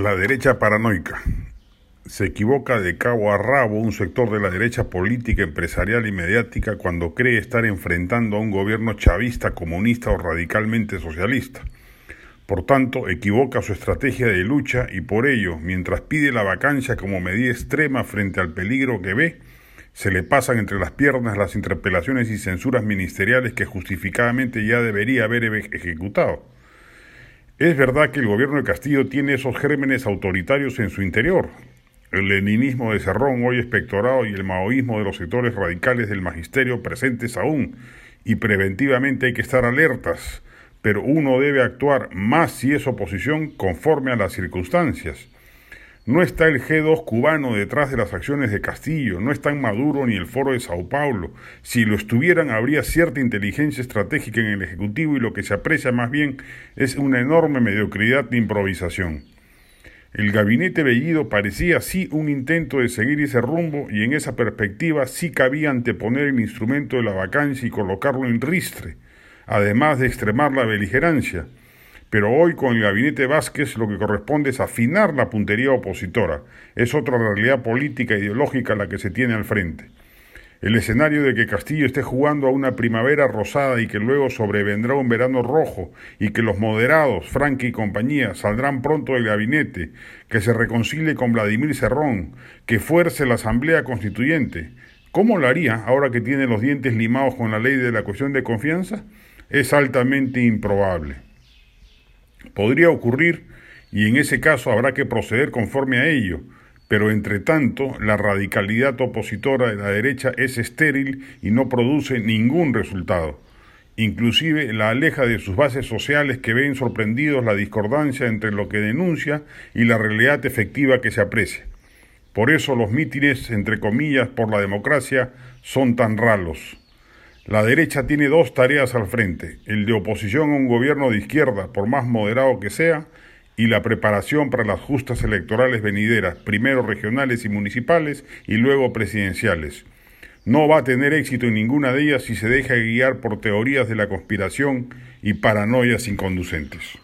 La derecha paranoica. Se equivoca de cabo a rabo un sector de la derecha política, empresarial y mediática cuando cree estar enfrentando a un gobierno chavista, comunista o radicalmente socialista. Por tanto, equivoca su estrategia de lucha y por ello, mientras pide la vacancia como medida extrema frente al peligro que ve, se le pasan entre las piernas las interpelaciones y censuras ministeriales que justificadamente ya debería haber ejecutado. Es verdad que el gobierno de Castillo tiene esos gérmenes autoritarios en su interior. El leninismo de Cerrón, hoy espectorado, y el maoísmo de los sectores radicales del magisterio presentes aún, y preventivamente hay que estar alertas, pero uno debe actuar más si es oposición conforme a las circunstancias. No está el G2 cubano detrás de las acciones de Castillo, no está en Maduro ni el Foro de Sao Paulo. Si lo estuvieran, habría cierta inteligencia estratégica en el Ejecutivo y lo que se aprecia más bien es una enorme mediocridad de improvisación. El gabinete Bellido parecía sí un intento de seguir ese rumbo y en esa perspectiva sí cabía anteponer el instrumento de la vacancia y colocarlo en ristre, además de extremar la beligerancia. Pero hoy con el gabinete Vázquez lo que corresponde es afinar la puntería opositora. Es otra realidad política e ideológica la que se tiene al frente. El escenario de que Castillo esté jugando a una primavera rosada y que luego sobrevendrá un verano rojo y que los moderados, Franque y compañía, saldrán pronto del gabinete, que se reconcilie con Vladimir Cerrón, que fuerce la Asamblea Constituyente. ¿Cómo lo haría ahora que tiene los dientes limados con la ley de la cuestión de confianza? Es altamente improbable. Podría ocurrir y en ese caso habrá que proceder conforme a ello, pero entre tanto la radicalidad opositora de la derecha es estéril y no produce ningún resultado. Inclusive la aleja de sus bases sociales que ven sorprendidos la discordancia entre lo que denuncia y la realidad efectiva que se aprecia. Por eso los mítines, entre comillas, por la democracia son tan ralos. La derecha tiene dos tareas al frente, el de oposición a un gobierno de izquierda, por más moderado que sea, y la preparación para las justas electorales venideras, primero regionales y municipales y luego presidenciales. No va a tener éxito en ninguna de ellas si se deja guiar por teorías de la conspiración y paranoias inconducentes.